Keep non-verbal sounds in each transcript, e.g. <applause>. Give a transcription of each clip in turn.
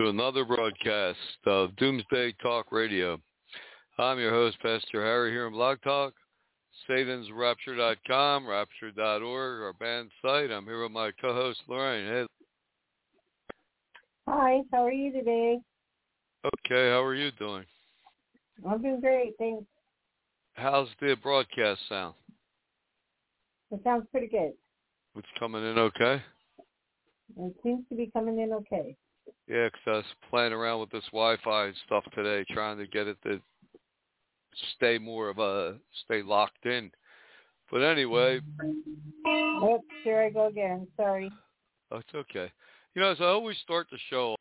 to another broadcast of Doomsday Talk Radio. I'm your host, Pastor Harry, here in Blog Talk, satansrapture.com, rapture.org, our band site. I'm here with my co-host, Lorraine. Hey, Hi, how are you today? okay, how are you doing? I'm doing great, thanks. How's the broadcast sound? It sounds pretty good. It's coming in okay? It seems to be coming in okay. Yeah, 'cause I was playing around with this Wi-Fi stuff today, trying to get it to stay more of a stay locked in. But anyway, Oh, here I go again. Sorry. oh, it's okay. You know, as I always start the show,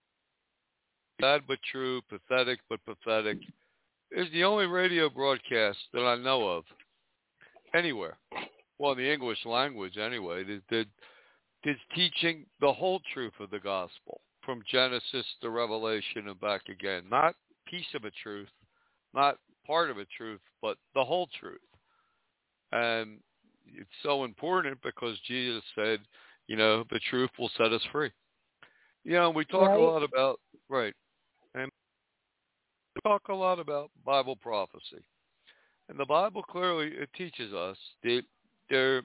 sad but true, pathetic but pathetic, is the only radio broadcast that I know of anywhere. Well, in the English language, anyway, that that is teaching the whole truth of the gospel from Genesis to Revelation and back again. Not piece of a truth, not part of a truth, but the whole truth. And it's so important because Jesus said, you know, the truth will set us free. You know, we talk Right. a lot about right, and we talk a lot about Bible prophecy, and the Bible clearly it teaches us the there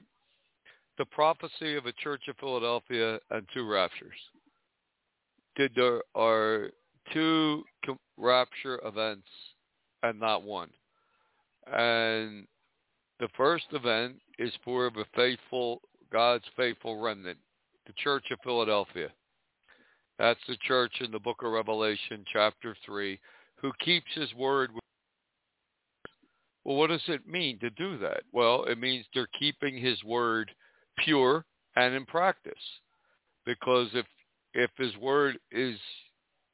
the prophecy of a church of Philadelphia and two raptures. Did there are two rapture events and not one, and the first event is for the faithful God's faithful remnant, the church of Philadelphia. That's the church in the book of Revelation, chapter 3, who keeps his word. Well, what does it mean to do that? Well, it means they're keeping his word pure and in practice. Because if if his word is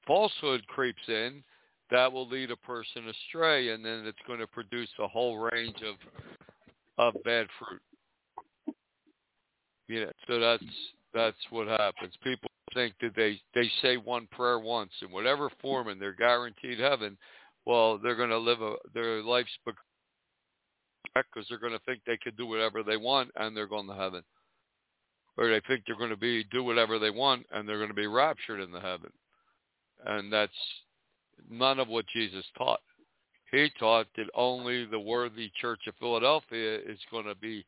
falsehood creeps in, that will lead a person astray and then it's going to produce a whole range of of bad fruit. Yeah, so that's that's what happens. People think that they they say one prayer once in whatever form and they're guaranteed heaven. Well, they're going to live a their life's because they're going to think they can do whatever they want and they're going to heaven, or they think they're going to be do whatever they want and they're going to be raptured in the heaven, and that's none of what Jesus taught. He taught that only the worthy church of Philadelphia is going to be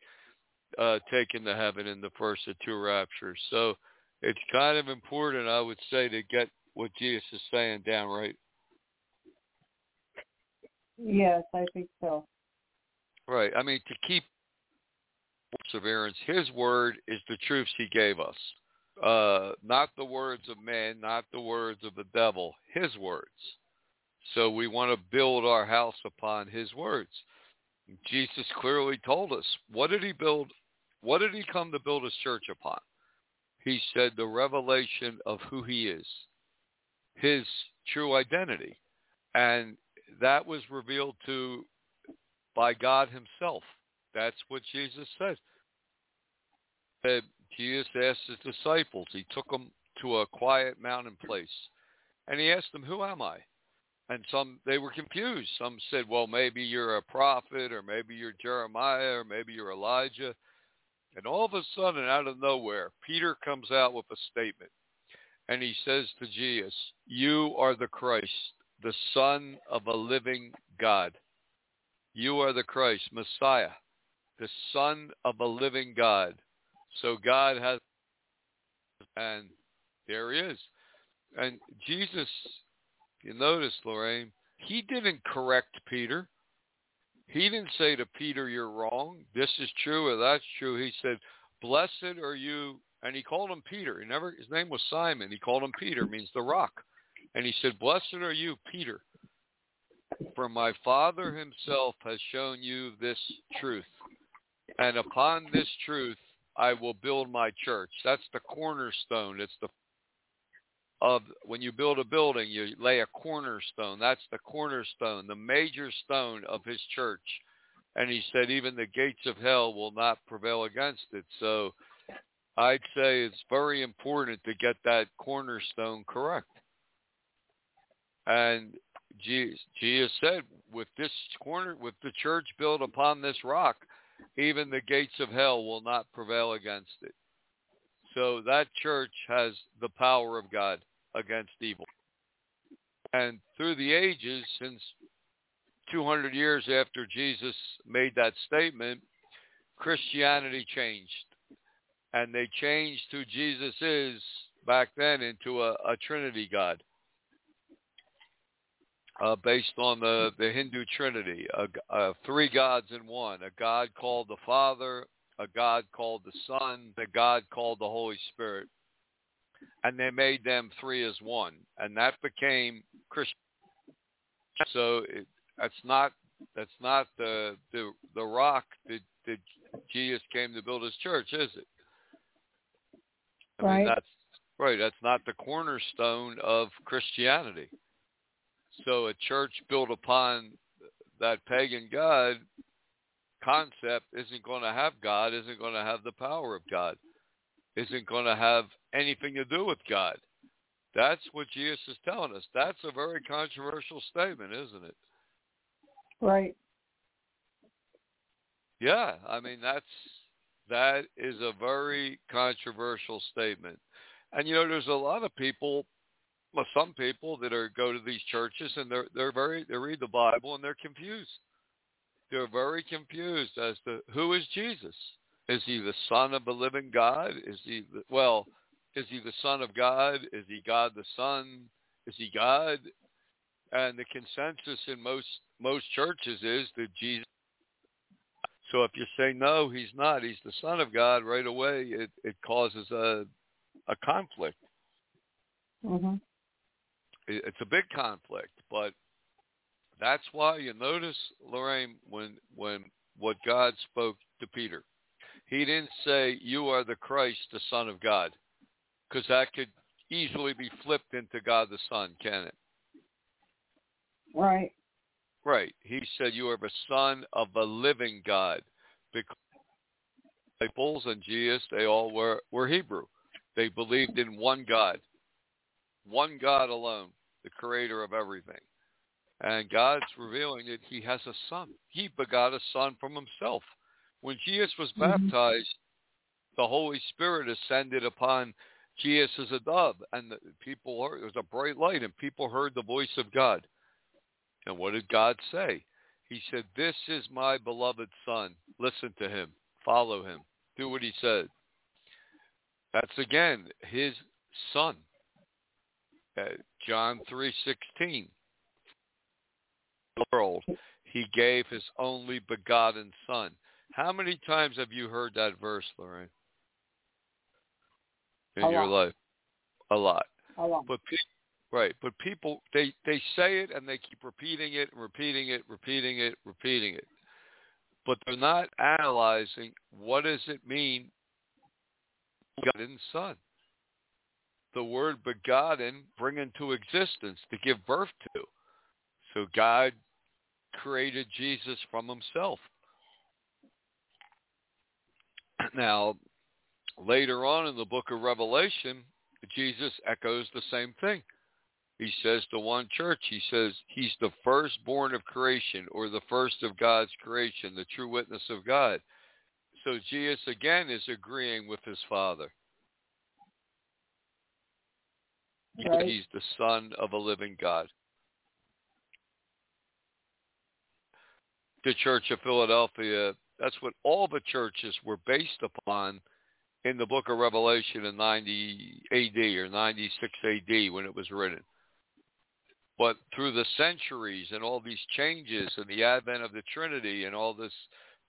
uh, taken to heaven in the first of two raptures. So it's kind of important, I would say, to get what Jesus is saying down right. Yes, I think so. Right. I mean, to keep perseverance, his word is the truths he gave us. Uh, not the words of men, not the words of the devil, his words. So we want to build our house upon his words. Jesus clearly told us, what did he build? What did he come to build his church upon? He said the revelation of who he is, his true identity. And that was revealed to by God himself. That's what Jesus said. Uh, Jesus asked his disciples, he took them to a quiet mountain place, and he asked them, who am I? And some, they were confused. Some said, well, maybe you're a prophet, or maybe you're Jeremiah, or maybe you're Elijah. And all of a sudden, out of nowhere, Peter comes out with a statement. and he says to Jesus, you are the Christ, the Son of a living God. You are the Christ, Messiah, the Son of a living God. So God has, and there he is. And Jesus, you notice, Lorraine, he didn't correct Peter. He didn't say to Peter, you're wrong. This is true or that's true. He said, blessed are you. And he called him Peter. He never, his name was Simon. He called him Peter, means the rock. And he said, blessed are you, Peter, for my Father himself has shown you this truth. And upon this truth, I will build my church. That's the cornerstone. It's the of when you build a building, you lay a cornerstone. That's the cornerstone, the major stone of his church. And he said, even the gates of hell will not prevail against it. So I'd say it's very important to get that cornerstone correct. And Jesus said, with this corner, with the church built upon this rock, even the gates of hell will not prevail against it. So that church has the power of God against evil. And through the ages, since 200 years after Jesus made that statement, Christianity changed. And they changed who Jesus is back then into a, a Trinity God. Uh, based on the, the Hindu Trinity, uh, three gods in one, a God called the Father, a God called the Son, a God called the Holy Spirit and they made them three as one, and that became Christian. So it, that's not that's not the the the rock that, that Jesus came to build his church, is it? I right. mean, that's right. That's not the cornerstone of Christianity. So a church built upon that pagan god concept isn't going to have God, isn't going to have the power of God isn't going to have anything to do with God. That's what Jesus is telling us. That's a very controversial statement, isn't it? Right. Yeah, I mean that's that is a very controversial statement. And you know, there's a lot of people, well, some people that are go to these churches and they're they're very they read the Bible and they're confused. They're very confused as to who is Jesus. Is he the son of the living God? Is he the, well? Is he the son of God? Is he God the Son? Is he God? And the consensus in most most churches is that Jesus. So if you say no, he's not. He's the son of God. Right away, it it causes a a conflict. Mm-hmm. It, it's a big conflict, but that's why you notice, Lorraine, when when what God spoke to Peter he didn't say, you are the Christ, the Son of God, because that could easily be flipped into God the Son, can it? Right. Right. He said, you are the Son of the living God. Because disciples and Jesus, they all were, were Hebrew. They believed in one God, one God alone, the creator of everything. And God's revealing that he has a son. He begot a son from himself. When Jesus was mm-hmm. baptized, the Holy Spirit ascended upon Jesus as a dove, and the people heard, there was a bright light, and people heard the voice of God. And what did God say? He said, "This is my beloved Son. Listen to him. Follow him. Do what he said." That's again his Son. Uh, John three sixteen. World, he gave his only begotten Son. How many times have you heard that verse, Lorraine? In a your lot. life? A lot. A lot. But pe- right, but people they they say it and they keep repeating it, repeating it, repeating it, repeating it. But they're not analyzing what does it mean begotten son. The word begotten, bring into existence, to give birth to. So God created Jesus from himself. <clears throat> Now, later on in the book of Revelation, Jesus echoes the same thing. He says to one church, he says, he's the firstborn of creation or the first of God's creation, the true witness of God. So Jesus again is agreeing with his Father. Right. He's the Son of a living God. The Church of Philadelphia, that's what all the churches were based upon in the book of Revelation in 90 AD or 96 AD when it was written. But through the centuries and all these changes and the advent of the Trinity and all this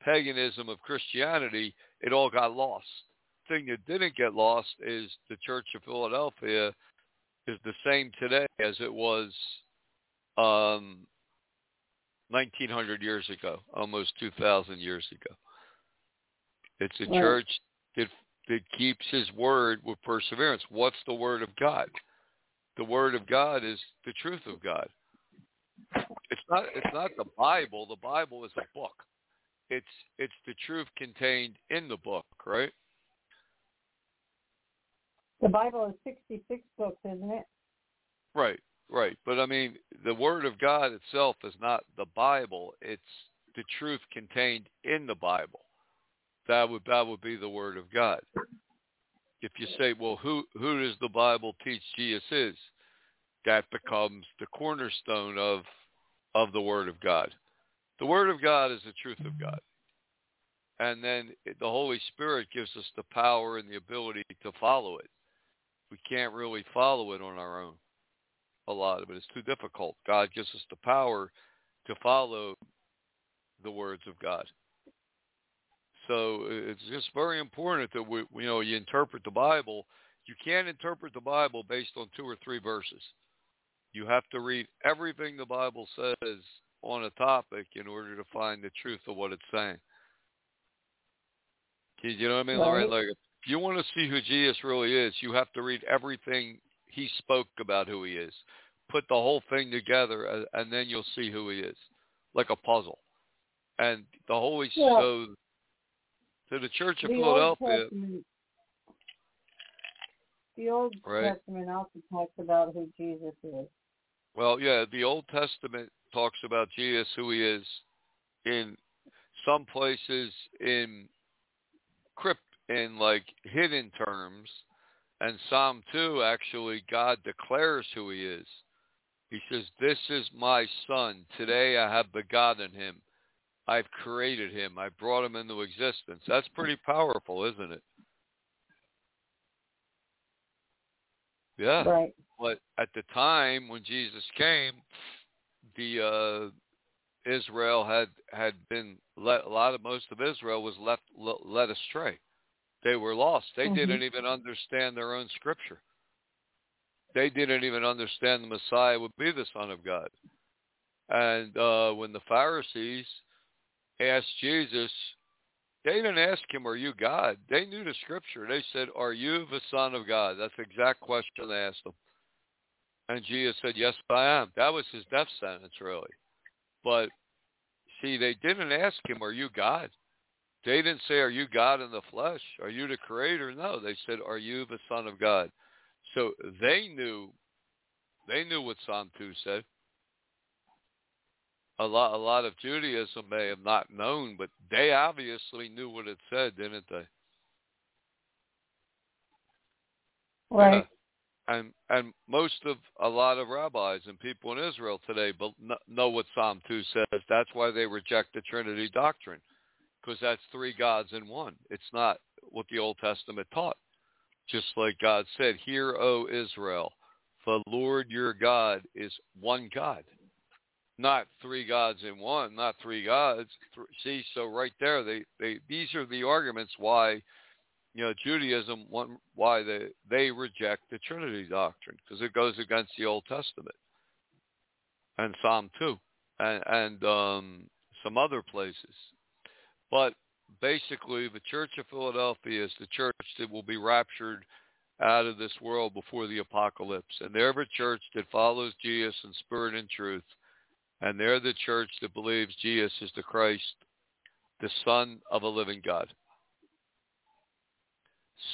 paganism of Christianity, it all got lost. The thing that didn't get lost is the Church of Philadelphia is the same today as it was um, 1900 years ago, almost 2,000 years ago. It's a Right. church that that keeps his word with perseverance. What's the word of God? The word of God is the truth of God. It's not it's not the Bible. The Bible is a book. It's it's the truth contained in the book, right? The Bible is 66 books, isn't it? Right, right. But I mean, the word of God itself is not the Bible. It's the truth contained in the Bible. That would that would be the word of God. If you say, well, who who does the Bible teach Jesus is? That becomes the cornerstone of of the word of God. The word of God is the truth of God. And then the Holy Spirit gives us the power and the ability to follow it. We can't really follow it on our own a lot of. It's too difficult. God gives us the power to follow the words of God. So it's just very important that we, you know, you interpret the Bible. You can't interpret the Bible based on two or three verses. You have to read everything the Bible says on a topic in order to find the truth of what it's saying. You- You know what I mean, Lorraine? Right. Like, you want to see who Jesus really is, you have to read everything he spoke about who he is. Put the whole thing together, and then you'll see who he is, like a puzzle. And the Holy Yeah. so to the Church of the Philadelphia, Testament, the Old Right. Testament also talks about who Jesus is. well, yeah, the Old Testament talks about Jesus, who he is, in some places in crypt in like hidden terms, and Psalm two actually God declares who he is. He says, "This is my son. Today I have begotten him. I've created him. I brought him into existence." That's pretty powerful, isn't it? Yeah. Right. But at the time when Jesus came, the uh, Israel had had been let, a lot of most of Israel was left le- led astray. They were lost. They Mhm. didn't even understand their own scripture. They didn't even understand the Messiah would be the Son of God. And uh, when the Pharisees asked Jesus, they didn't ask him, "Are you God?" They knew the scripture. They said, "Are you the Son of God?" That's the exact question they asked him. And Jesus said, Yes, I am. That was his death sentence, really. But see, they didn't ask him, Are you God? They didn't say, Are you God in the flesh? Are you the creator? No. They said, Are you the Son of God? So they knew they knew what Psalm two said. A lot a lot of Judaism may have not known, but they obviously knew what it said, didn't they? Right. and and most of a lot of rabbis and people in Israel today know what Psalm 2 says. That's why they reject the Trinity doctrine because that's three gods in one. It's not what the Old Testament taught. Just like God said, "Hear, O Israel, the Lord your God is one God." Not three gods in one, not three gods. See, so right there, they, they these are the arguments why you know, Judaism, one, why they they reject the Trinity doctrine because it goes against the Old Testament and Psalm two and and um, some other places. But basically, the Church of Philadelphia is the church that will be raptured out of this world before the apocalypse, and they're the church that follows Jesus in spirit and truth, and they're the church that believes Jesus is the Christ, the Son of a living God.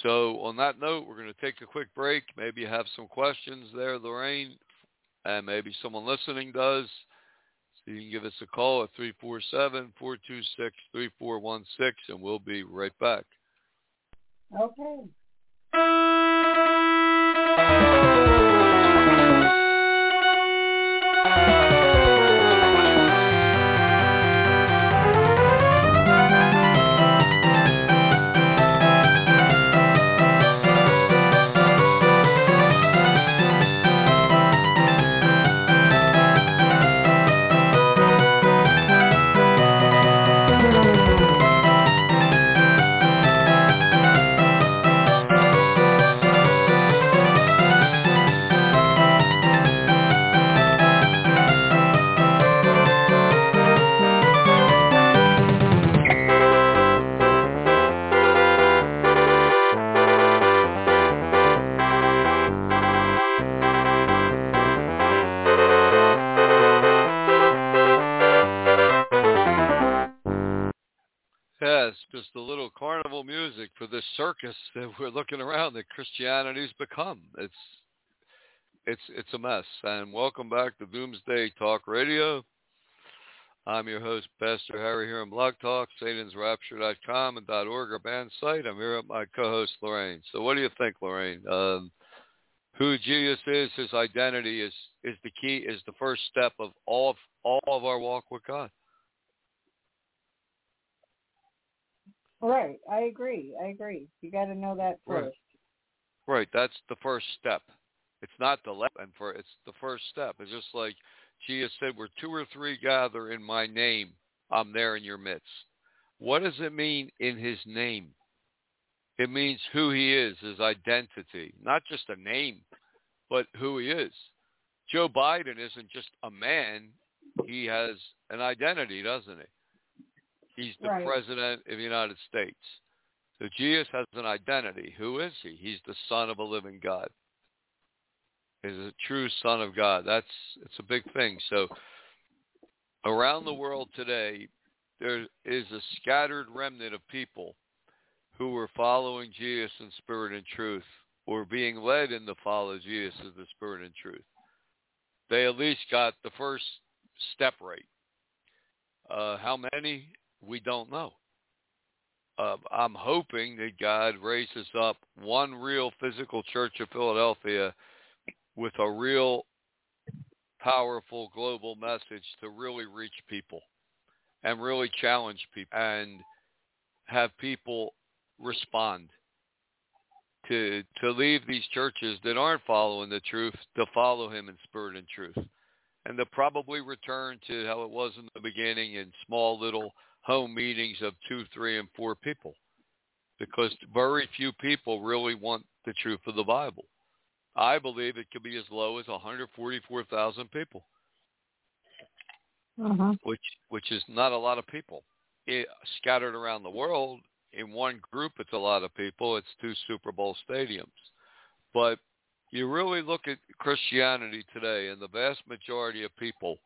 So on that note, we're going to take a quick break. Maybe you have some questions there, Lorraine, and maybe someone listening does. You can give us a call at 347-426-3416, and we'll be right back. Okay. Just a little carnival music for this circus <laughs> that we're looking around that Christianity's become. It's it's it's a mess. And welcome back to Doomsday Talk Radio. I'm your host, Pastor Harry here on Blog Talk, SatansRapture.com and .org, our band site. I'm here with my co-host Lorraine. So, what do you think, Lorraine? Um, who Jesus is, his identity is is the key, is the first step of all of all of our walk with God. Right. I agree. I agree. You got to know that first. Right. right. That's the first step. It's not the left and for it's the first step. It's just like Jesus said, where two or three gather in my name, I'm there in your midst. What does it mean in his name? It means who he is, his identity, not just a name, but who he is. Joe Biden isn't just a man. He has an identity, doesn't he? He's the right. president of the United States. So Jesus has an identity. Who is he? He's the son of a living God. He's a true son of God. That's it's a big thing. So around the world today, there is a scattered remnant of people who were following Jesus in spirit and truth, or being led in the follow Jesus in the spirit and truth. They at least got the first step right. Uh, how many? We don't know. Uh, I'm hoping that God raises up one real physical church of Philadelphia with a real powerful global message to really reach people and really challenge people and have people respond to to leave these churches that aren't following the truth to follow him in spirit and truth and to probably return to how it was in the beginning in small little home meetings of two, three, and four people because very few people really want the truth of the Bible. I believe it could be as low as 144,000 people, uh-huh. which which is not a lot of people. It, scattered around the world, in one group, it's a lot of people. It's two Super Bowl stadiums, but you really look at Christianity today, and the vast majority of people,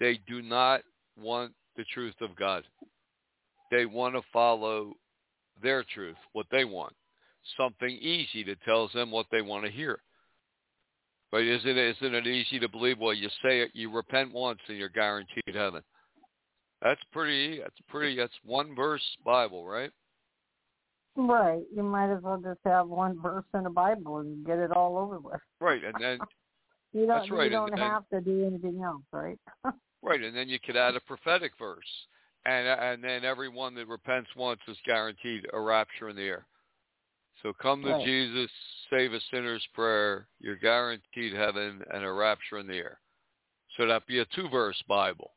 they do not want the truth of God. They want to follow their truth, what they want, something easy that tells them what they want to hear. But isn't it, isn't it easy to believe? Well, you say it, you repent once, and you're guaranteed heaven. That's pretty. That's pretty. That's one verse Bible, right? Right. You might as well just have one verse in the Bible and get it all over with. Right, and then <laughs> you don't. that's right. You don't and, have to do anything else, right? <laughs> Right, and then you could add a prophetic verse, and and then everyone that repents once is guaranteed a rapture in the air. So come to right. Jesus, save a sinner's prayer. You're guaranteed heaven and a rapture in the air. So that'd be a two-verse Bible,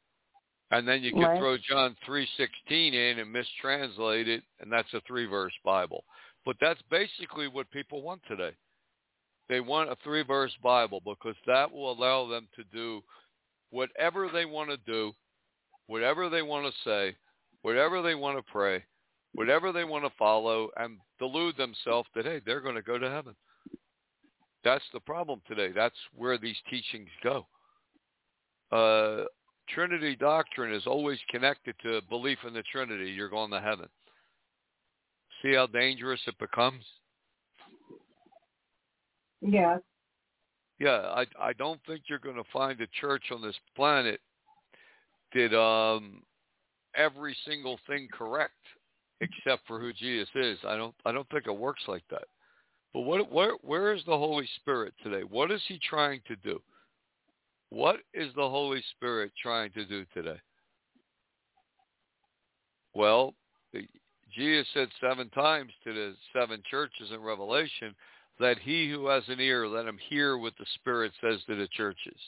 and then you could right. throw John three sixteen in and mistranslate it, and that's a three-verse Bible. But that's basically what people want today. They want a three-verse Bible because that will allow them to do whatever they want to do, whatever they want to say, whatever they want to pray, whatever they want to follow, and delude themselves that, hey, they're going to go to heaven. That's the problem today. That's where these teachings go. Uh, Trinity doctrine is always connected to belief in the Trinity. You're going to heaven. See how dangerous it becomes? Yes yeah, I I don't think you're going to find a church on this planet that um every single thing correct except for who Jesus is. I don't I don't think it works like that. But what where where is the Holy Spirit today? What is he trying to do? What is the Holy Spirit trying to do today? Well, Jesus said seven times to the seven churches in Revelation, let he who has an ear, let him hear what the Spirit says to the churches.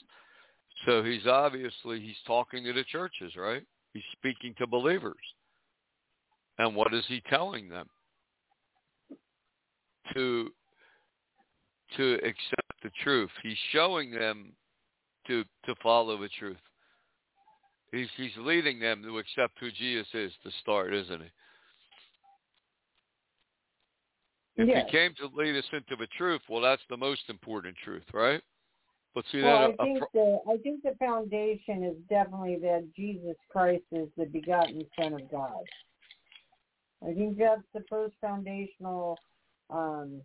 So he's obviously, he's talking to the churches, right? He's speaking to believers. And what is he telling them? To, to accept the truth. He's showing them to, to follow the truth. He's, he's leading them to accept who Jesus is to start, isn't he? If yes. he came to lead us into the truth, well, that's the most important truth, right? But see well, that I think the I think the foundation is definitely that Jesus Christ is the begotten Son of God. I think that's the first foundational um,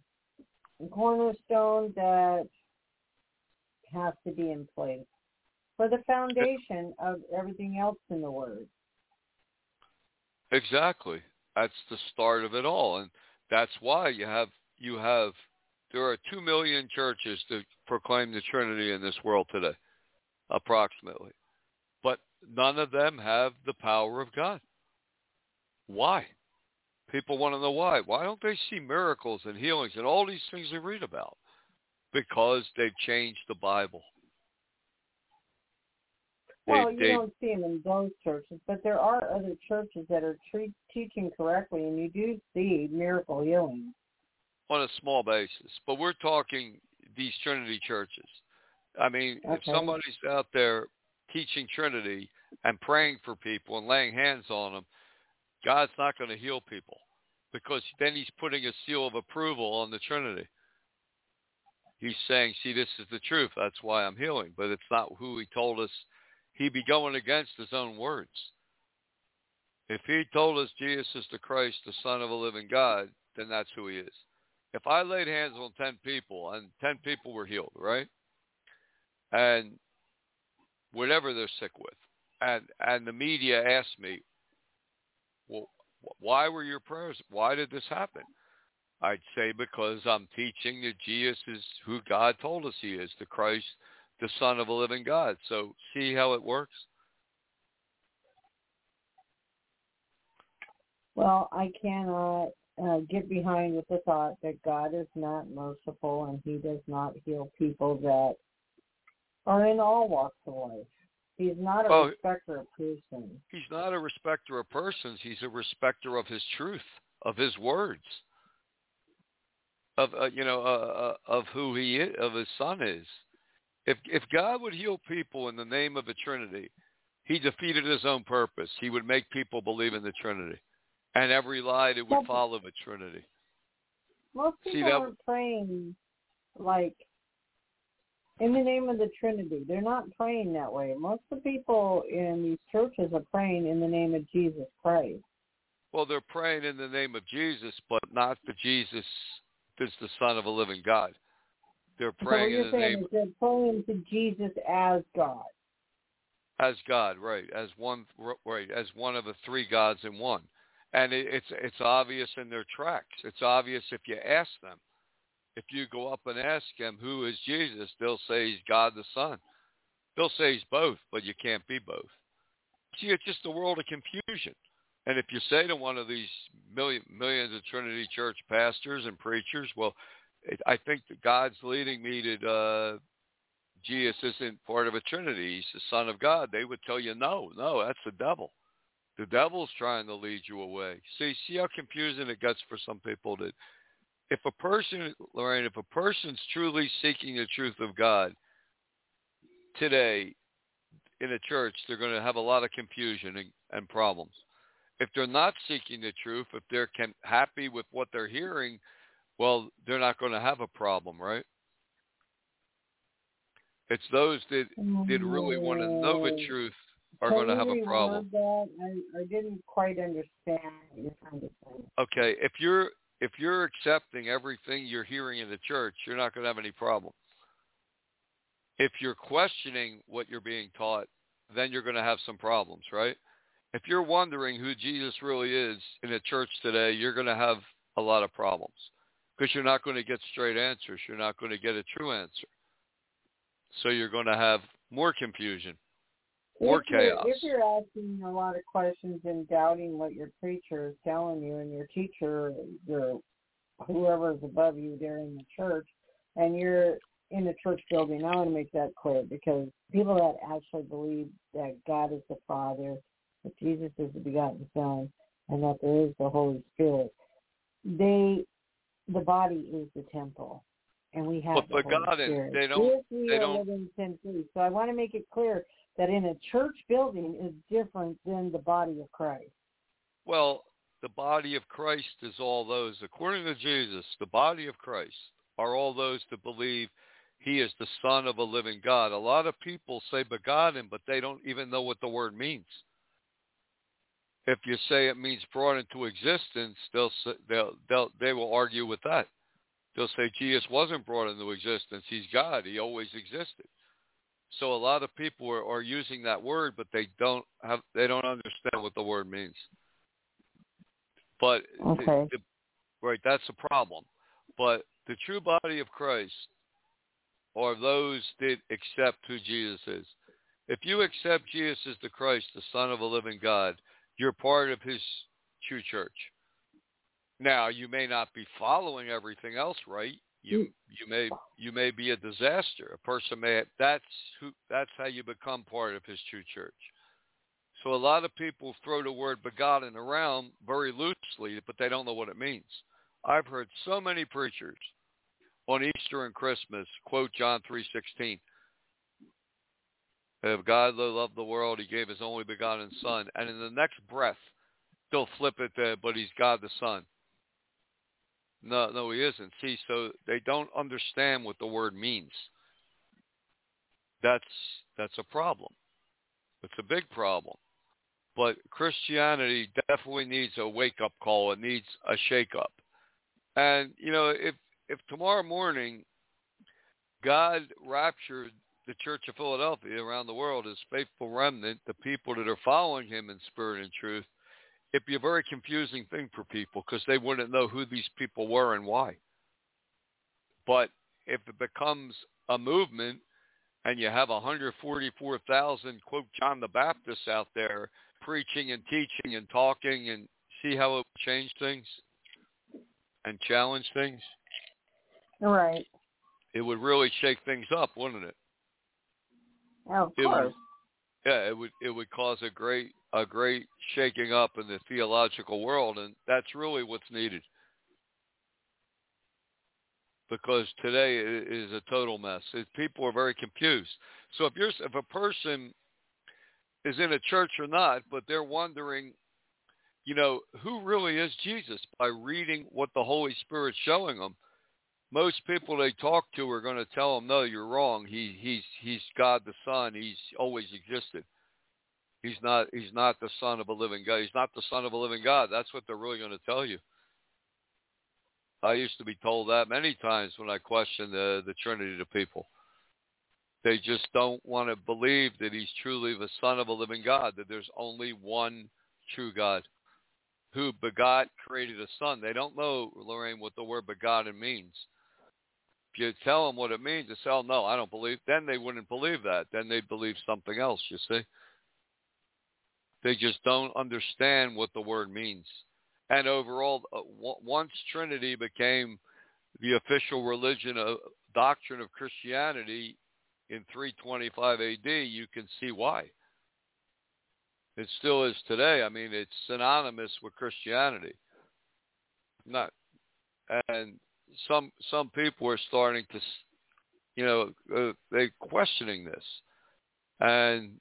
cornerstone that has to be in place for the foundation of everything else in the Word. Exactly. That's the start of it all, and that's why you have you have there are two million churches that proclaim the Trinity in this world today, approximately, but none of them have the power of God. Why? People want to know why. Why don't they see miracles and healings and all these things they read about? Because they've changed the Bible. Well, you don't see them in those churches, but there are other churches that are tre- teaching correctly, and you do see miracle healing on a small basis. But we're talking these Trinity churches. I mean, okay. if somebody's out there teaching Trinity and praying for people and laying hands on them, God's not going to heal people because then he's putting a seal of approval on the Trinity. He's saying, see, this is the truth. That's why I'm healing. But it's not who he told us he'd be going against his own words. If he told us Jesus is the Christ, the Son of a living God, then that's who he is. If I laid hands on 10 people and 10 people were healed, right? And whatever they're sick with, and, and the media asked me, well, why were your prayers, why did this happen? I'd say because I'm teaching that Jesus is who God told us he is, the Christ, the Son of a living God. So see how it works? Well, I cannot uh, get behind with the thought that God is not merciful and he does not heal people that are in all walks of life. He's not a well, respecter of persons. He's not a respecter of persons. He's a respecter of his truth, of his words, of uh, you know, uh, uh of who he is, of his son is. If if God would heal people in the name of the Trinity, he defeated his own purpose. He would make people believe in the Trinity, and every lie that would follow the Trinity. Most people See, that, are praying like in the name of the Trinity. They're not praying that way. Most of the people in these churches are praying in the name of Jesus Christ. Well, they're praying in the name of Jesus, but not the Jesus that's the Son of a living God. They're praying so in the name. they're praying to Jesus as God. As God, right? As one, right? As one of the three gods in one, and it, it's it's obvious in their tracks. It's obvious if you ask them. If you go up and ask them who is Jesus, they'll say he's God the Son. They'll say he's both, but you can't be both. See, it's just a world of confusion. And if you say to one of these million, millions of Trinity Church pastors and preachers, well, I think that God's leading me to uh, Jesus isn't part of a Trinity. He's the Son of God. They would tell you, no, no, that's the devil. The devil's trying to lead you away. See, see how confusing it gets for some people that if a person, Lorraine, if a person's truly seeking the truth of God today in a church, they're going to have a lot of confusion and, and problems. If they're not seeking the truth, if they're can, happy with what they're hearing, well, they're not going to have a problem, right? It's those that that really want to know the truth are going to have a problem. I, I didn't quite understand what you're trying to say. Okay, if you're if you're accepting everything you're hearing in the church, you're not going to have any problem. If you're questioning what you're being taught, then you're going to have some problems, right? If you're wondering who Jesus really is in a church today, you're going to have a lot of problems because you're not going to get straight answers. You're not going to get a true answer. So you're going to have more confusion, more if chaos. If you're asking a lot of questions and doubting what your preacher is telling you and your teacher, your whoever is above you there in the church, and you're in the church building, I want to make that clear because people that actually believe that God is the Father, that Jesus is the begotten Son, and that there is the Holy Spirit, they the body is the temple, and we have but, the Holy God Spirit. Is, they don't. If they are don't. living sin free, so I want to make it clear that in a church building is different than the body of Christ. Well, the body of Christ is all those, according to Jesus, the body of Christ are all those that believe he is the son of a living God. A lot of people say begotten, but they don't even know what the word means. If you say it means brought into existence, they'll they'll they'll they will argue with that. They'll say Jesus wasn't brought into existence. He's God. He always existed. So a lot of people are, are using that word, but they don't have they don't understand what the word means. But okay. the, the, right, that's a problem. But the true body of Christ are those that accept who Jesus is. If you accept Jesus as the Christ, the Son of a living God, you're part of his true church. Now, you may not be following everything else right. You mm. you may you may be a disaster. A person may that's who that's how you become part of his true church. So a lot of people throw the word begotten around very loosely, but they don't know what it means. I've heard so many preachers on Easter and Christmas quote John 3:16. If God loved the world, he gave his only begotten son. And in the next breath, they'll flip it to, but he's God the Son. No, no, he isn't. See, so they don't understand what the word means. That's that's a problem. It's a big problem. But Christianity definitely needs a wake up call. It needs a shake up. And you know, if if tomorrow morning God raptured the Church of Philadelphia around the world, his faithful remnant, the people that are following him in spirit and truth, it'd be a very confusing thing for people because they wouldn't know who these people were and why. But if it becomes a movement and you have 144,000, quote, John the Baptist out there preaching and teaching and talking and see how it would change things and challenge things? Right. It would really shake things up, wouldn't it? Of course. Would, yeah, it would it would cause a great a great shaking up in the theological world, and that's really what's needed. Because today it is a total mess. People are very confused. So if you're if a person is in a church or not, but they're wondering, you know, who really is Jesus by reading what the Holy Spirit's showing them, most people they talk to are going to tell them, no, you're wrong. He he's he's God the Son. He's always existed. He's not he's not the son of a living God. He's not the son of a living God. That's what they're really going to tell you. I used to be told that many times when I questioned the the Trinity to people. They just don't want to believe that he's truly the son of a living God. That there's only one true God who begot, created a son. They don't know, Lorraine, what the word begotten means if you tell them what it means, they say, oh, no, I don't believe, then they wouldn't believe that. Then they'd believe something else, you see. They just don't understand what the word means. And overall, uh, once Trinity became the official religion, of, doctrine of Christianity in 325 AD, you can see why. It still is today. I mean, it's synonymous with Christianity. Not, and some some people are starting to, you know, uh, they're questioning this, and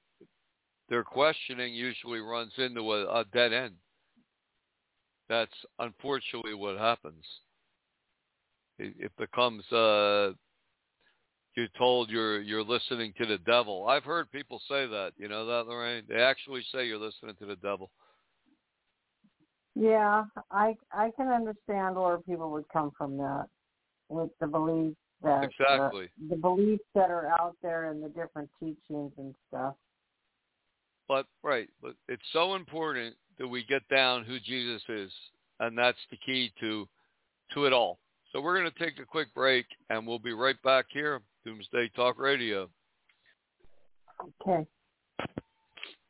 their questioning usually runs into a, a dead end. That's unfortunately what happens. It, it becomes uh, you're told you're you're listening to the devil. I've heard people say that. You know that, Lorraine? They actually say you're listening to the devil. Yeah, I I can understand where people would come from that with the beliefs that exactly uh, the beliefs that are out there and the different teachings and stuff. But right, but it's so important that we get down who Jesus is, and that's the key to to it all. So we're going to take a quick break, and we'll be right back here, Doomsday Talk Radio. Okay.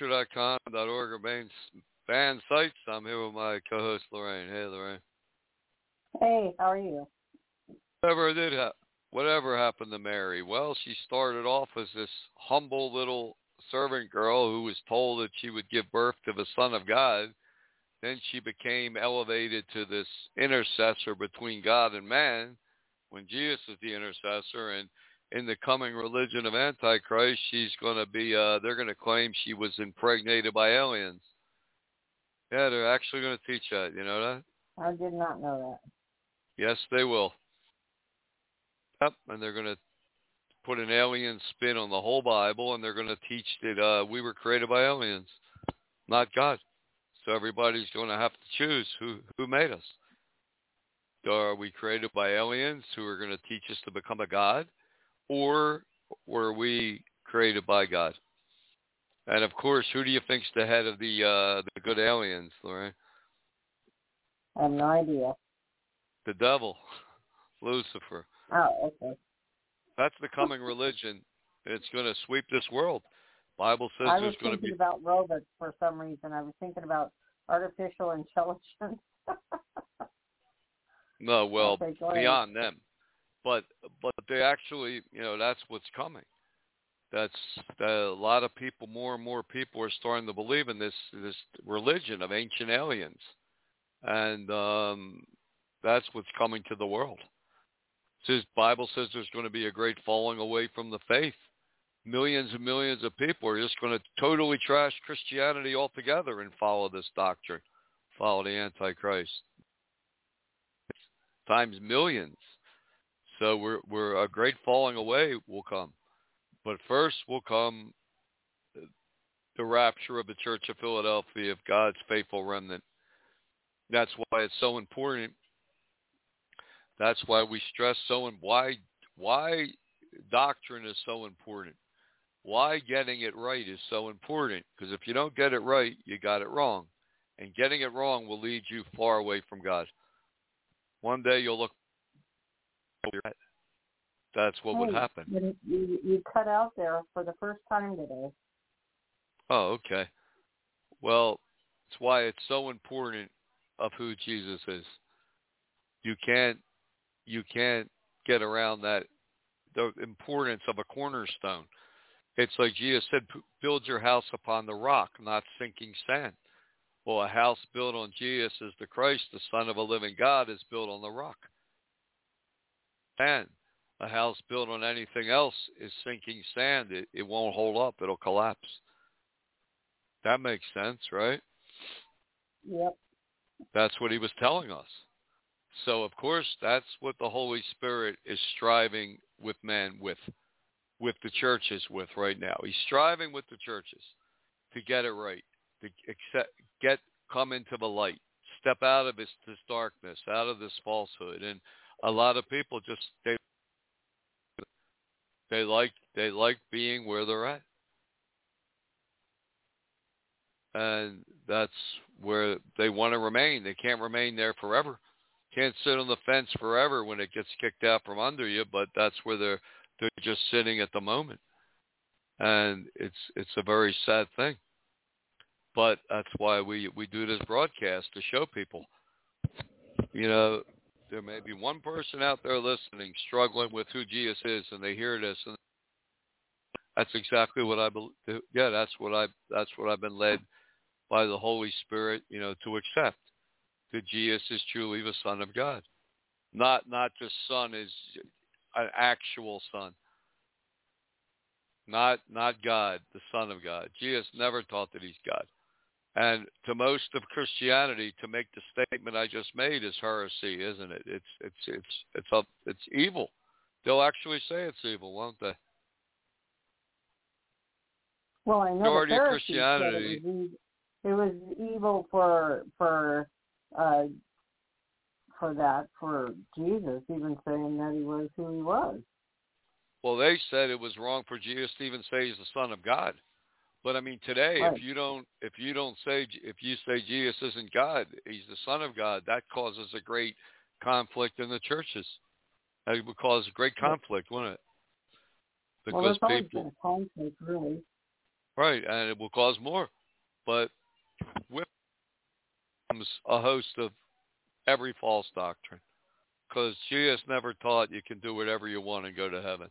SatansRapture.com.org or main fan sites. I'm here with my co-host Lorraine. Hey, Lorraine. Hey, how are you? Whatever did ha- whatever happened to Mary? Well, she started off as this humble little servant girl who was told that she would give birth to the Son of God. Then she became elevated to this intercessor between God and man when Jesus is the intercessor and in the coming religion of Antichrist, she's going to be, uh, they're going to claim she was impregnated by aliens. Yeah, they're actually going to teach that. You know that? I did not know that. Yes, they will. Yep, and they're going to put an alien spin on the whole Bible, and they're going to teach that uh, we were created by aliens, not God. So everybody's going to have to choose who who made us. Are we created by aliens who are going to teach us to become a god, or were we created by God? And of course, who do you think's the head of the uh, the good aliens, Lorraine? I have no idea. The devil, <laughs> Lucifer. Oh, okay. That's the coming religion. It's going to sweep this world. Bible says I was there's going to thinking be about robots for some reason. I was thinking about artificial intelligence. <laughs> no, well, Okay, ahead. beyond them. But but they actually, you know, that's what's coming. That's that a lot of people, more and more people are starting to believe in this this religion of ancient aliens, and um, that's what's coming to the world. Says Bible says there's going to be a great falling away from the faith. Millions and millions of people are just going to totally trash Christianity altogether and follow this doctrine, follow the Antichrist. Times millions. So we're we're a great falling away will come. But first will come the rapture of the Church of Philadelphia of God's faithful remnant. That's why it's so important. That's why we stress so and why why doctrine is so important. Why getting it right is so important because if you don't get it right, you got it wrong. And getting it wrong will lead you far away from God. One day you'll look that's what would happen. You, you, you cut out there for the first time today. Oh, okay. Well, it's why it's so important of who Jesus is. You can't you can't get around that the importance of a cornerstone. It's like Jesus said, build your house upon the rock, not sinking sand. Well, a house built on Jesus as the Christ, the Son of a living God, is built on the rock. And a house built on anything else is sinking sand. It, it won't hold up. It'll collapse. That makes sense, right? Yep. That's what he was telling us. So of course, that's what the Holy Spirit is striving with man with, with the churches with right now. He's striving with the churches to get it right, to accept, get come into the light, step out of this, this darkness, out of this falsehood, and a lot of people just they they like they like being where they're at. And that's where they want to remain. They can't remain there forever. Can't sit on the fence forever when it gets kicked out from under you, but that's where they're they're just sitting at the moment. And it's it's a very sad thing. But that's why we we do this broadcast to show people. You know, there may be one person out there listening struggling with who Jesus is and they hear this and that's exactly what I believe yeah that's what I that's what I've been led by the Holy Spirit you know to accept that Jesus is truly the son of God. Not not just son is an actual son. Not not God the son of God. Jesus never taught that he's God and to most of Christianity, to make the statement I just made is heresy, isn't it? It's it's it's it's a, it's evil. They'll actually say it's evil, won't they? Well, I know Majority the Pharisees said Christianity- it was, it was evil for for uh, for that for Jesus even saying that he was who he was. Well, they said it was wrong for Jesus to even say he's the son of God. But I mean, today, Right. if you don't, if you don't say, if you say Jesus isn't God, he's the Son of God, that causes a great conflict in the churches. That would cause a great conflict, wouldn't it? because well, there's people been a conflict, really. right, and it will cause more. But with comes a host of every false doctrine, because Jesus never taught you can do whatever you want and go to heaven.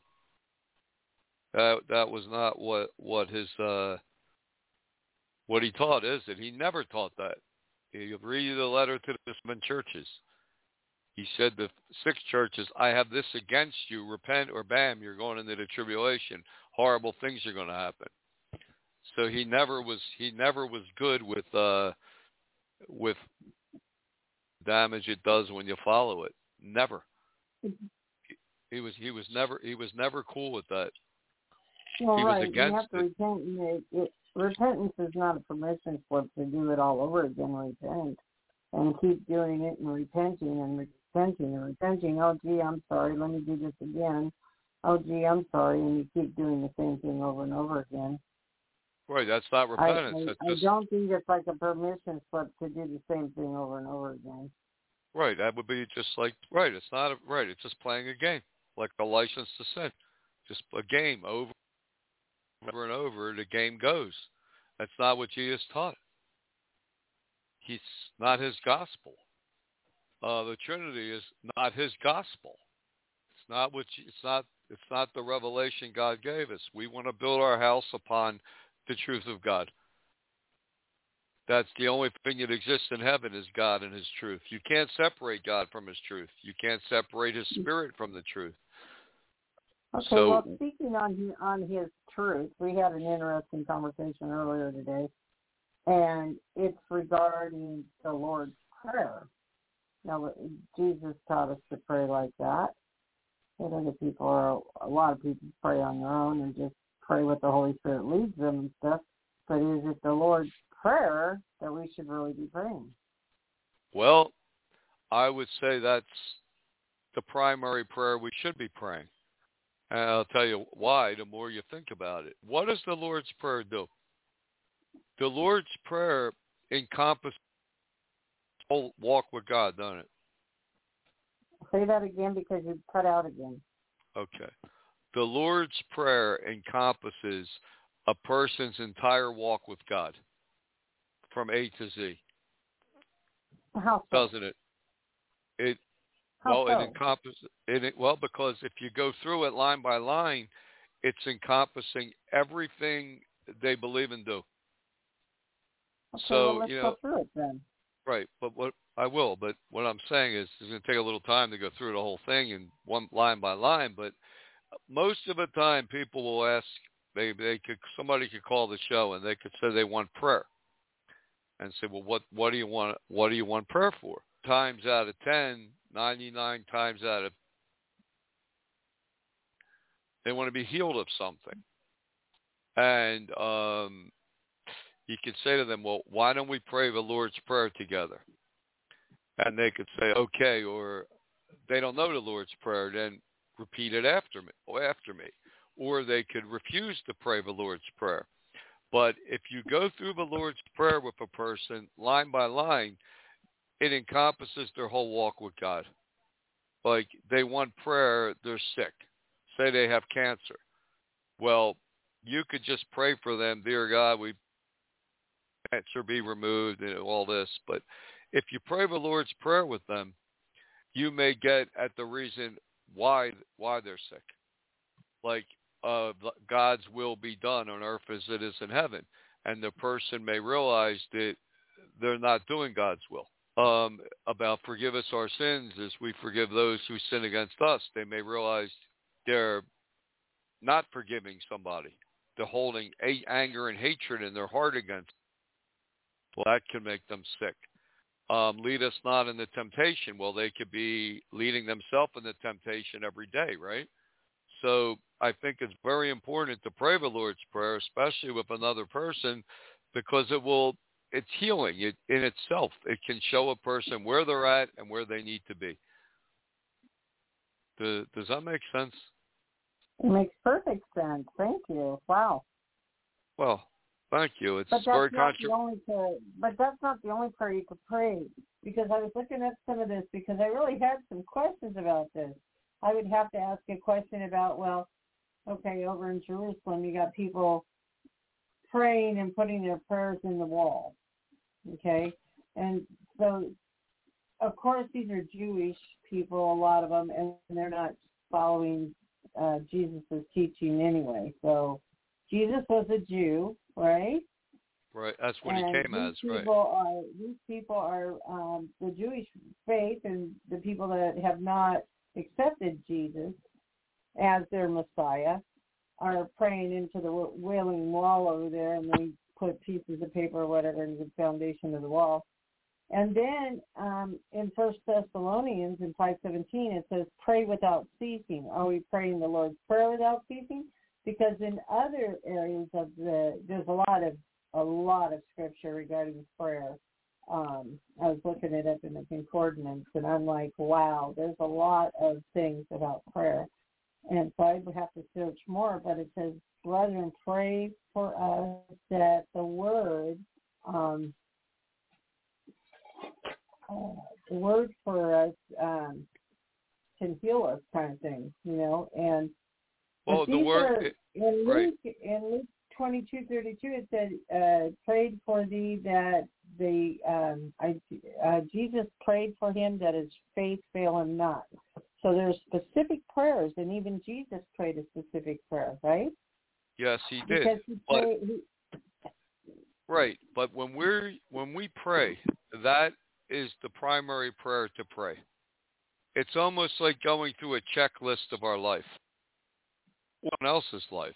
That that was not what what his uh, what he taught, is it? He never taught that. You read the letter to the seven churches. He said the six churches, I have this against you. Repent or bam, you're going into the tribulation. Horrible things are going to happen. So he never was he never was good with uh with damage it does when you follow it. Never. He was he was never he was never cool with that. Well, right. you have to repent. It, it, repentance is not a permission slip to do it all over again. Repent and keep doing it and repenting and repenting and repenting. Oh, gee, I'm sorry. Let me do this again. Oh, gee, I'm sorry, and you keep doing the same thing over and over again. Right, that's not I, repentance. I, that's I don't think it's like a permission slip to do the same thing over and over again. right. That would be just like right. It's not a, right. It's just playing a game, like a license to sin. Just a game over, over and over. The game goes. That's not what Jesus taught. He's not his gospel. Uh, the Trinity is not his gospel. It's not what you, it's not. It's not the revelation God gave us. We want to build our house upon the truth of God. That's the only thing that exists in heaven is God and his truth. You can't separate God from his truth. You can't separate his spirit from the truth. Okay, So- well, speaking on his, on his truth, we had an interesting conversation earlier today, and it's regarding the Lord's Prayer. Now, Jesus taught us to pray like that. And other people are, a lot of people pray on their own and just pray what the Holy Spirit leads them and stuff. But is it the Lord's Prayer that we should really be praying? Well, I would say that's the primary prayer we should be praying. And I'll tell you why the more you think about it. What does the Lord's Prayer do? The Lord's Prayer encompasses the whole walk with God, doesn't it? Say that again because you cut out again. Okay. The Lord's Prayer encompasses a person's entire walk with God from A to Z, How doesn't it? It How well, so? it encompasses it. Well, because if you go through it line by line, it's encompassing everything they believe and do. okay, so, well, let's you go through it then. Right, but what I will, but what I'm saying is it's going to take a little time to go through the whole thing and one line by line. But most of the time, people will ask. They they could somebody could call the show and they could say they want prayer, and say, well, what what do you want? What do you want prayer for? Times out of ten, 99 times out of they want to be healed of something, and um, you could say to them, well, why don't we pray the Lord's Prayer together? And they could say, okay, or they don't know the Lord's Prayer, then repeat it after me, after me. Or they could refuse to pray the Lord's Prayer. But if you go through the Lord's Prayer with a person line by line, it encompasses their whole walk with God. Like they want prayer, they're sick. Say they have cancer. Well, you could just pray for them, dear God, we cancer be removed and all this. But if you pray the Lord's Prayer with them, you may get at the reason why why they're sick. Like uh, God's will be done on earth as it is in heaven, and the person may realize that they're not doing God's will. Um, about forgive us our sins as we forgive those who sin against us. They may realize they're not forgiving somebody. They're holding a- anger and hatred in their heart against well, that can make them sick. Um, lead us not into temptation. Well, they could be leading themselves into temptation every day, right? So I think it's very important to pray the Lord's Prayer, especially with another person, because it will, it's healing it, in itself. It can show a person where they're at and where they need to be. Does, does that make sense? It makes perfect sense. Thank you. Wow. Well, thank you. It's But that's very not contra- the only prayer. But that's not the only prayer you could pray. Because I was looking at some of this because I really had some questions about this. I would have to ask a question about well, okay, over in Jerusalem, you got people praying and putting their prayers in the wall. Okay, and so of course these are Jewish people, a lot of them, and they're not following uh, Jesus' teaching anyway. So Jesus was a Jew, right? Right. That's what and he came as. people Right. Are, these people are um, the Jewish faith and the people that have not accepted Jesus as their Messiah are praying into the wailing wall over there, and they put pieces of paper or whatever into the foundation of the wall. And then um, in First Thessalonians in five seventeen it says, "Pray without ceasing." Are we praying the Lord's prayer without ceasing? Because in other areas of the there's a lot of a lot of scripture regarding prayer. Um, I was looking it up in the concordance, and I'm like, wow, there's a lot of things about prayer. And so I would have to search more, but it says, brethren, pray for us that the word, um, uh, the word for us um, can heal us, kind of thing, you know. And Well, the word. are- in right. Luke, in Luke twenty two thirty two, it said, uh, "Prayed for thee that the um, I, uh, Jesus prayed for him that his faith fail him not." So there's specific prayers, and even Jesus prayed a specific prayer, right? yes, he did. Because he but- prayed, he, Right, but when we're when we pray, that is the primary prayer to pray. It's almost like going through a checklist of our life, one else's life.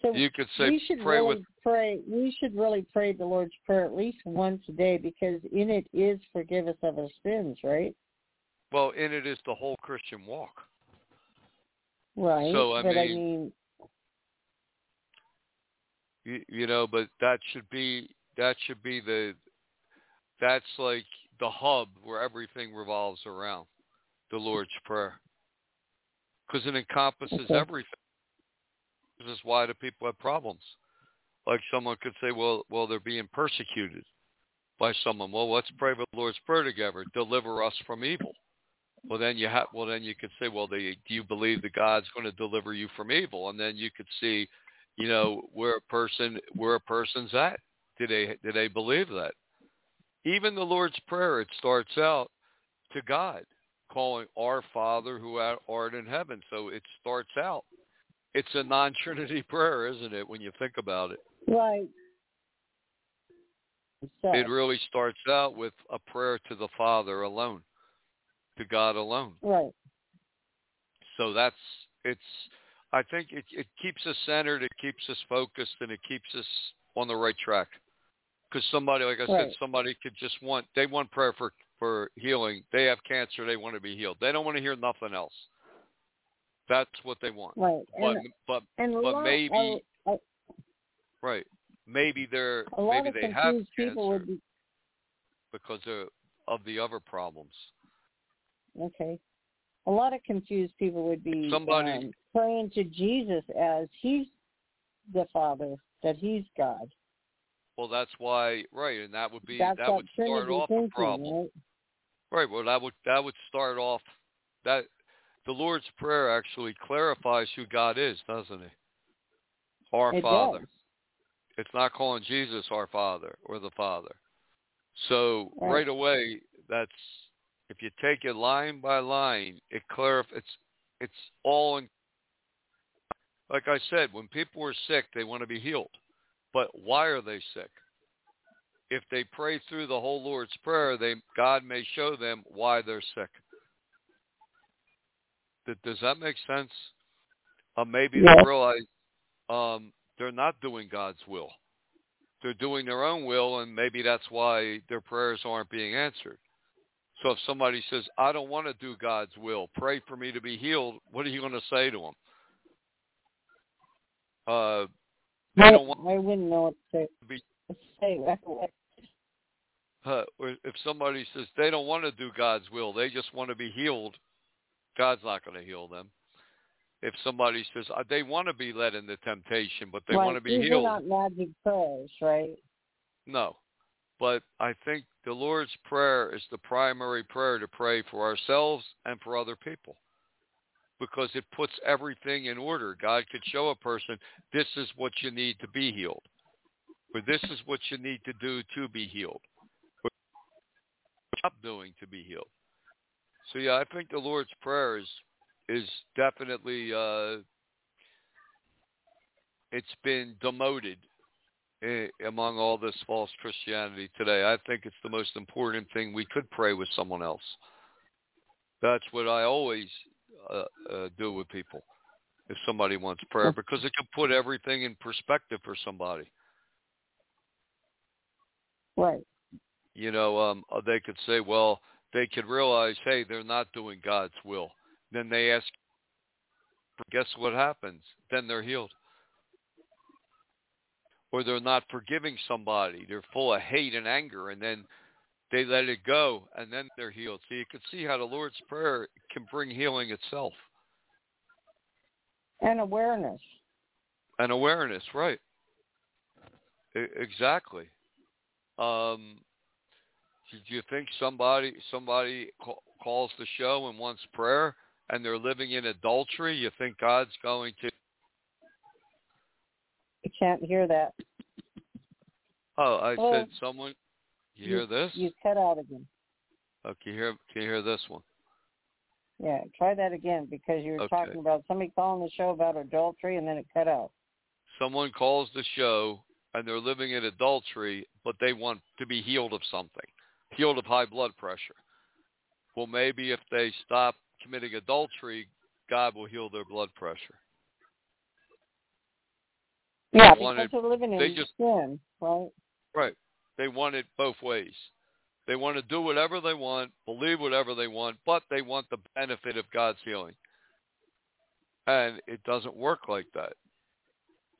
so You could say we should pray really with pray. We should really pray the Lord's prayer at least once a day because in it is forgive us of our sins, right? Well, and it is the whole Christian walk. Right. So, I but I mean- mean, You, you know, but that should be that should be the that's like the hub where everything revolves around the Lord's prayer because it encompasses Okay. everything. This is why the people have problems. Like someone could say, well, well, they're being persecuted by someone. Well, let's pray the Lord's prayer together. Deliver us from evil. Well, then you have. Well, then you could say, well, they, do you believe that God's going to deliver you from evil? And then you could see, you know, where a person where a person's at. Do they do they believe that? Even the Lord's prayer, it starts out to God, calling our Father who art in heaven. So it starts out. It's a non-Trinity <laughs> prayer, isn't it? When you think about it, right. So, it really starts out with a prayer to the Father alone, to God alone. right. So that's it's. I think it it keeps us centered, it keeps us focused, and it keeps us on the right track. Because somebody, like I said, somebody could just want they want prayer for for healing. They have cancer, they want to be healed. They don't want to hear nothing else. That's what they want. Right. But And, but and but lot, maybe- a, a, right, maybe they're maybe they have cancer would be because of of the other problems. Okay. A lot of confused people would be Somebody- um, praying to Jesus as he's the Father, that he's God. Well, that's why right, and that would be That's that would start off thinking, a problem. right? Right. Well, that would that would start off that the Lord's prayer actually clarifies who God is, doesn't it? Our It Father. does. It's not calling Jesus our Father or the Father. So Right. right, away, that's if you take it line by line, it clarif It's it's all in. Like I said, when people are sick, they want to be healed. But why are they sick? If they pray through the whole Lord's Prayer, they God may show them why they're sick. Does that make sense? Uh, maybe Yeah. they realize um, they're not doing God's will. They're doing their own will, and maybe that's why their prayers aren't being answered. So if somebody says, "I don't want to do God's will, pray for me to be healed," what are you going to say to them? Uh, I, don't want I wouldn't know what to be say. Uh, if somebody says they don't want to do God's will, they just want to be healed, God's not going to heal them. If somebody says uh, they want to be led into temptation, but they right. want to be These healed, are not magic prayers, right? no. But I think the Lord's Prayer is the primary prayer to pray for ourselves and for other people. because it puts everything in order. God could show a person, this is what you need to be healed, or this is what you need to do to be healed, or stop doing to be healed. So yeah, I think the Lord's Prayer is, is definitely, uh, it's been demoted among all this false Christianity today. I think it's the most important thing we could pray with someone else. That's what I always uh, uh, do with people if somebody wants prayer because it can put everything in perspective for somebody. Right. You know, um, uh, they could say, well, they could realize, hey, they're not doing God's will. Then they ask, guess what happens? Then they're healed. Or they're not forgiving somebody. They're full of hate and anger, and then they let it go, and then they're healed. So you can see how the Lord's Prayer can bring healing itself. And awareness. And awareness, right. I- exactly. Um, do you think somebody somebody calls the show and wants prayer and they're living in adultery? You think God's going to? I can't hear that. Oh, I oh. said someone. You, you hear this? You cut out again. Oh, can you hear? Can you hear this one? Yeah, try that again because you were okay. talking about somebody calling the show about adultery and then it cut out. Someone calls the show and they're living in adultery, but they want to be healed of something healed of high blood pressure. Well, maybe if they stop committing adultery, God will heal their blood pressure. Yeah, they because wanted, they're living in they just, sin, right? Right. They want it both ways. They want to do whatever they want, believe whatever they want, but they want the benefit of God's healing. And it doesn't work like that.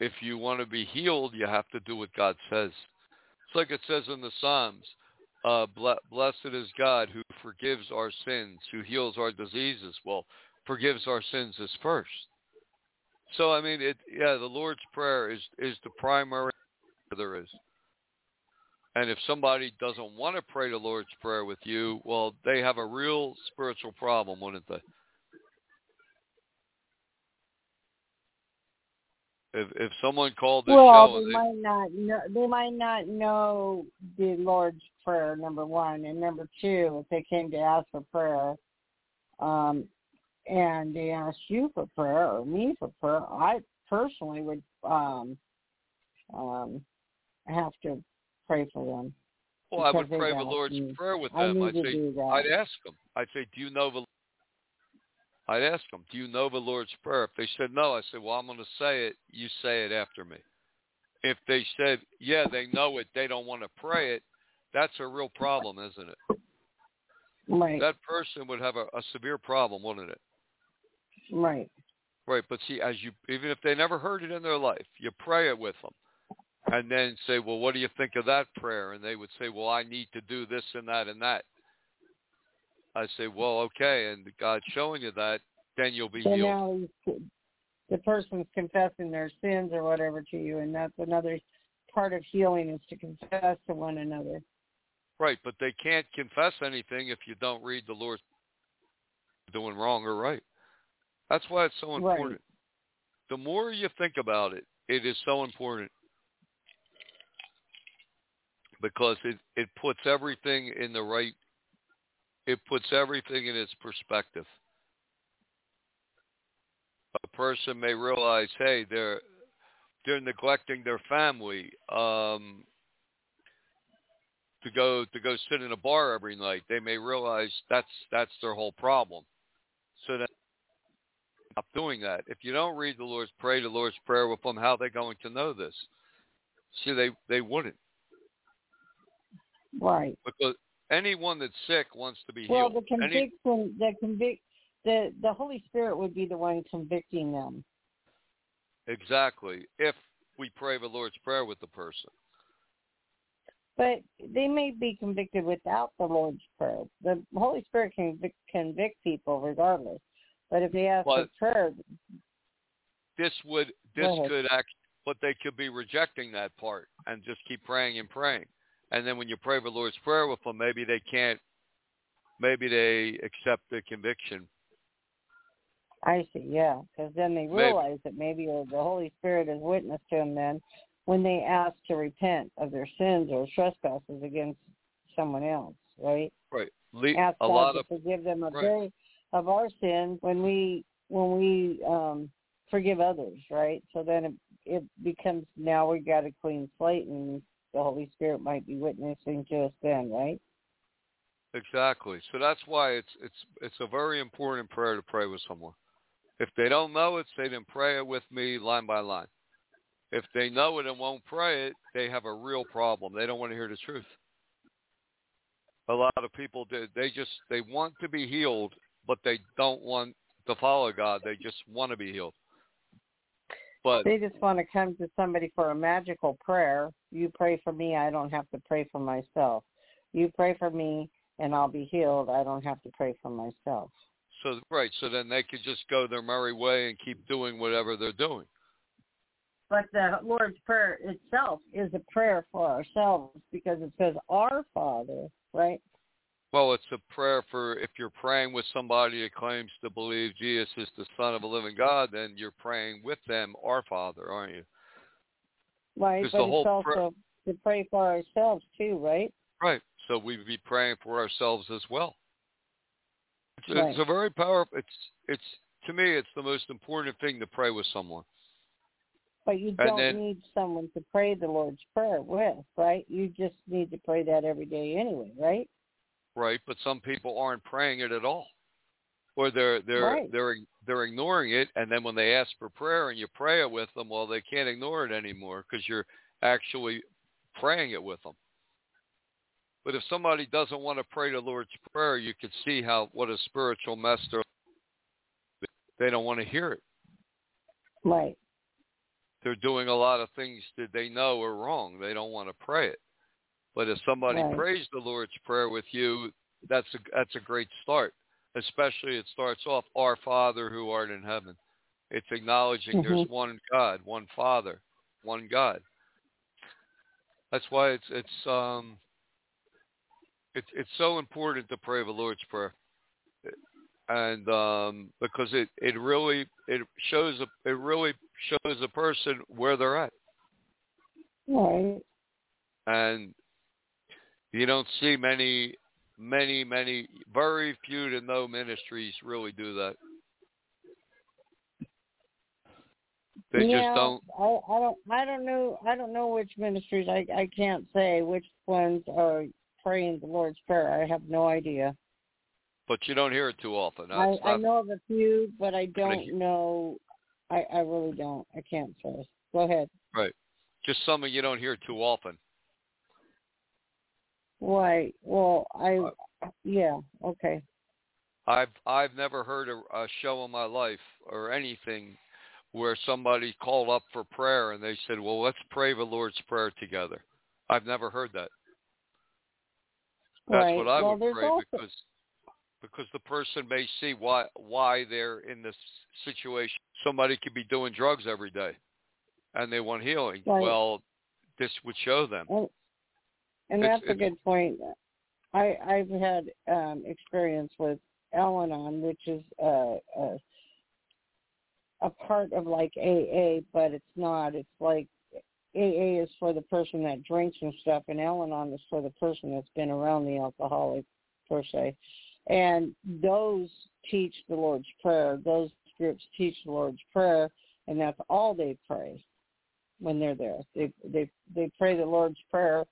If you want to be healed, you have to do what God says. It's like it says in the Psalms, uh, blessed is God who forgives our sins, who heals our diseases. Well, forgives our sins is first. So I mean, it yeah, the Lord's prayer is is the primary there is. And if somebody doesn't want to pray the Lord's prayer with you, well, they have a real spiritual problem, wouldn't they? If if someone called this well, show, they, they might not know. They might not know the Lord's prayer. Number one, and number two, if they came to ask for prayer, um, and they asked you for prayer or me for prayer, I personally would um, um, have to pray for them. Well, I would pray the Lord's me. prayer with them. I'd say, I'd ask them. I'd say, do you know the I'd ask them, do you know the Lord's Prayer? If they said no, I said, well, I'm going to say it. You say it after me. If they said, yeah, they know it, they don't want to pray it, that's a real problem, isn't it? Right. That person would have a, a severe problem, wouldn't it? Right. Right, but see, as you even if they never heard it in their life, you pray it with them, and then say, "Well, what do you think of that prayer?" And they would say, "Well, I need to do this and that and that." I say, well, okay, and God's showing you that, then you'll be so healed. Now the person's confessing their sins or whatever to you, and that's another part of healing is to confess to one another. Right, but they can't confess anything if you don't read the Lord's doing wrong or right. That's why it's so important. Right. The more you think about it, it is so important because it it puts everything in the right it puts everything in its perspective. A person may realize, hey, they're they're neglecting their family um, to go to go sit in a bar every night. They may realize that's that's their whole problem. So then stop doing that. If you don't read the Lord's pray the Lord's prayer with them, how are they going to know this? See, they they wouldn't. Right. Because anyone that's sick wants to be well, healed. Well, the conviction, Any... the convict, the the Holy Spirit would be the one convicting them. Exactly. If we pray the Lord's prayer with the person. But they may be convicted without the Lord's prayer. The Holy Spirit can convict people regardless. But if they ask but for prayer, this would this could act, but they could be rejecting that part and just keep praying and praying and then when you pray the Lord's Prayer with them, maybe they can't, maybe they accept the conviction. I see, yeah, because then they realize maybe. that maybe the Holy Spirit is witness to them then when they ask to repent of their sins or trespasses against someone else, right? Right. Le- ask a God lot to of forgive them of right. their of our sins when we when we um forgive others, right? So then it, it becomes now we got a clean slate and the Holy Spirit might be witnessing us then, right? Exactly. So that's why it's it's it's a very important prayer to pray with someone. If they don't know it, say then pray it with me line by line. If they know it and won't pray it, they have a real problem. They don't want to hear the truth. A lot of people do. They just they want to be healed, but they don't want to follow God. They just want to be healed. But they just want to come to somebody for a magical prayer. You pray for me, I don't have to pray for myself. You pray for me and I'll be healed. I don't have to pray for myself. So right, so then they could just go their merry way and keep doing whatever they're doing. But the Lord's Prayer itself is a prayer for ourselves because it says our Father, right? Well, it's a prayer for if you're praying with somebody that claims to believe Jesus is the Son of a living God, then you're praying with them, our Father, aren't you? Right, but it's also prayer, to pray for ourselves too, right? Right. So we'd be praying for ourselves as well. It's, right. it's a very powerful. It's it's to me, it's the most important thing to pray with someone. But you don't then, need someone to pray the Lord's Prayer with, right? You just need to pray that every day anyway, right? Right, but some people aren't praying it at all, or they're they're right. they're they're ignoring it, and then when they ask for prayer and you pray it with them, well, they can't ignore it anymore because you're actually praying it with them. But if somebody doesn't want to pray the Lord's Prayer, you could see how what a spiritual mess they're. They don't want to hear it. Right. They're doing a lot of things that they know are wrong. They don't want to pray it. But if somebody right. prays the Lord's Prayer with you, that's a that's a great start. Especially it starts off, "Our Father who art in heaven." It's acknowledging mm-hmm. there's one God, one Father, one God. That's why it's it's um it's it's so important to pray the Lord's Prayer, and um, because it it really it shows a, it really shows a person where they're at. Right. And you don't see many, many, many, very few to no ministries really do that. They yeah, just don't. I, I don't. I don't know. I don't know which ministries. I I can't say which ones are praying the Lord's Prayer. I have no idea. But you don't hear it too often. I, not, I know of a few, but I don't know. I I really don't. I can't say. Go ahead. Right. Just some of you don't hear too often. Right. Well, I Uh, yeah. Okay. I've I've never heard a, a show in my life or anything where somebody called up for prayer and they said, "Well, let's pray the Lord's prayer together." I've never heard that. That's right. what I well, would pray also... because because the person may see why why they're in this situation. Somebody could be doing drugs every day, and they want healing. Right. Well, this would show them. And, and that's a good point. I I've had um experience with Al-Anon, which is uh, a a part of like AA, but it's not. It's like AA is for the person that drinks and stuff, and Al-Anon is for the person that's been around the alcoholic per se. And those teach the Lord's Prayer. Those groups teach the Lord's Prayer, and that's all they pray when they're there. They they they pray the Lord's Prayer,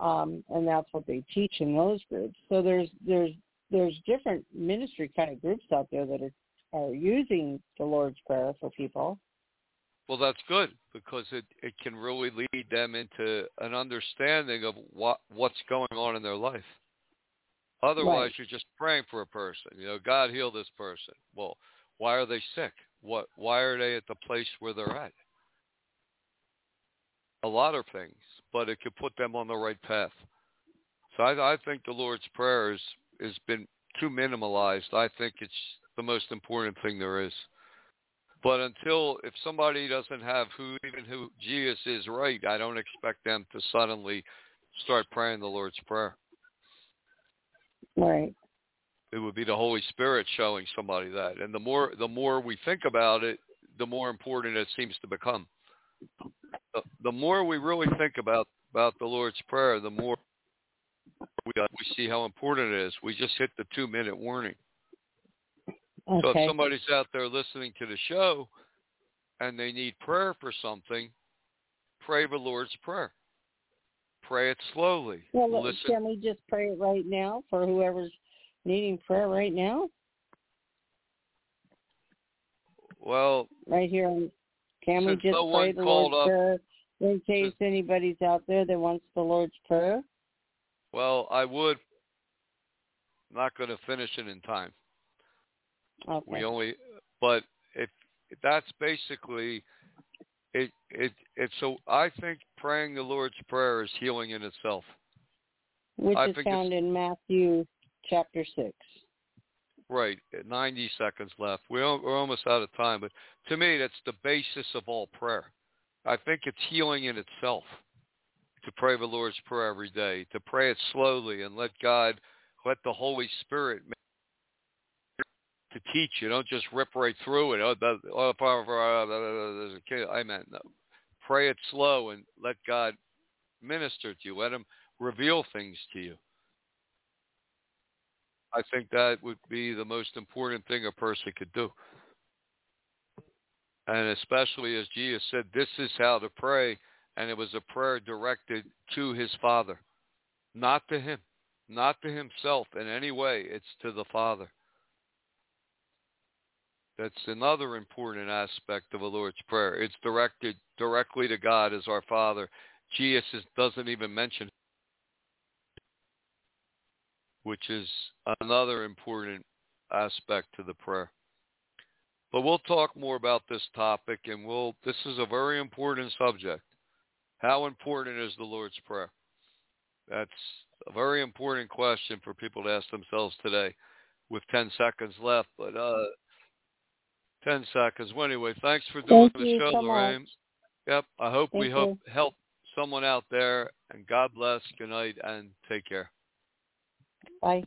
um, and that's what they teach in those groups. So there's there's there's different ministry kind of groups out there that are are using the Lord's Prayer for people. Well, that's good because it it can really lead them into an understanding of what what's going on in their life. Otherwise, Right. you're just praying for a person. You know, God heal this person. Well, why are they sick? What? Why are they at the place where they're at? A lot of things, but it could put them on the right path. So I, I think the Lord's Prayer is, has been too minimalized. I think it's the most important thing there is. But until if somebody doesn't have who even who Jesus is right, I don't expect them to suddenly start praying the Lord's Prayer. Right. It would be the Holy Spirit showing somebody that. And the more the more we think about it, the more important it seems to become. The, the more we really think about about the Lord's Prayer, the more we, uh, we see how important it is. We just hit the two minute warning. Okay. So if somebody's out there listening to the show and they need prayer for something, pray the Lord's Prayer. Pray it slowly. well, Listen. can we just pray it right now for whoever's needing prayer right now? Well, Right here. Can we just no pray the Lord's up- Prayer in case anybody's out there that wants the Lord's Prayer? well, I would. I'm not going to finish it in time. Okay. We only, but if, that's basically it, it, it's so. I think praying the Lord's prayer is healing in itself. Which I is found in Matthew chapter 6. Right, 90 seconds left. We're, we're almost out of time, but to me, that's the basis of all prayer. I think it's healing in itself to pray the Lord's Prayer every day, to pray it slowly and let God, let the Holy Spirit to teach you. Don't just rip right through it. Uh, there's a. Amen. No. Pray it slow and let God minister to you. Let Him reveal things to you. I think that would be the most important thing a person could do. And especially as Jesus said, this is how to pray. And it was a prayer directed to his Father, not to him, not to himself in any way. It's to the Father. That's another important aspect of the Lord's Prayer. It's directed directly to God as our Father. Jesus doesn't even mention which is another important aspect to the prayer. But we'll talk more about this topic and we'll this is a very important subject. How important is the Lord's Prayer? That's a very important question for people to ask themselves today with 10 seconds left. But uh 10 seconds. Well, anyway, thanks for doing Thank the show, so Lorraine. much. Yep. I hope we Thank hope help someone out there and God bless. Good night and take care. Bye.